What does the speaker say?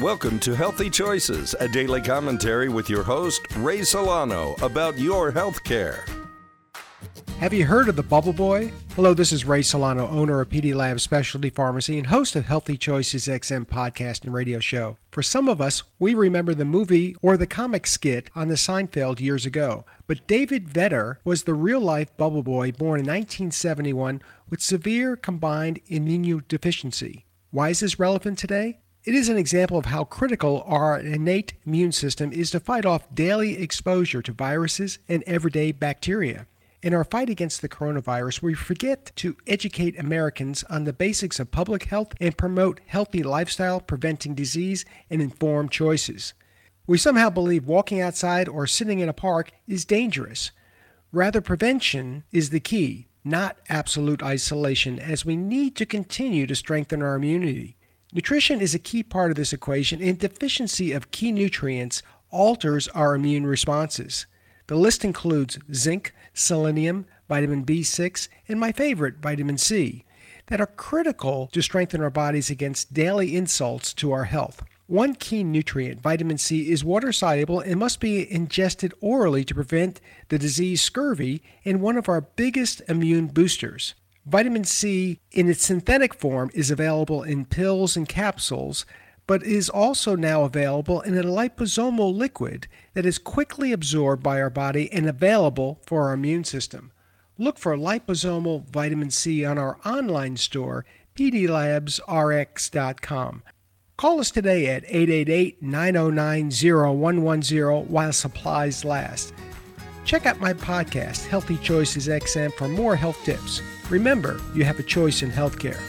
Welcome to Healthy Choices, a daily commentary with your host, Ray Solano, about your health care. Have you heard of the Bubble Boy? Hello, this is Ray Solano, owner of PD Lab Specialty Pharmacy and host of Healthy Choices XM podcast and radio show. For some of us, we remember the movie or the comic skit on the Seinfeld years ago. But David Vetter was the real life Bubble Boy born in 1971 with severe combined immunodeficiency. Why is this relevant today? It is an example of how critical our innate immune system is to fight off daily exposure to viruses and everyday bacteria. In our fight against the coronavirus, we forget to educate Americans on the basics of public health and promote healthy lifestyle, preventing disease, and informed choices. We somehow believe walking outside or sitting in a park is dangerous. Rather, prevention is the key, not absolute isolation, as we need to continue to strengthen our immunity. Nutrition is a key part of this equation, and deficiency of key nutrients alters our immune responses. The list includes zinc, selenium, vitamin B6, and my favorite, vitamin C, that are critical to strengthen our bodies against daily insults to our health. One key nutrient, vitamin C, is water soluble and must be ingested orally to prevent the disease scurvy and one of our biggest immune boosters. Vitamin C in its synthetic form is available in pills and capsules, but is also now available in a liposomal liquid that is quickly absorbed by our body and available for our immune system. Look for liposomal vitamin C on our online store, pdlabsrx.com. Call us today at 888 909 0110 while supplies last. Check out my podcast, Healthy Choices XM, for more health tips. Remember, you have a choice in healthcare.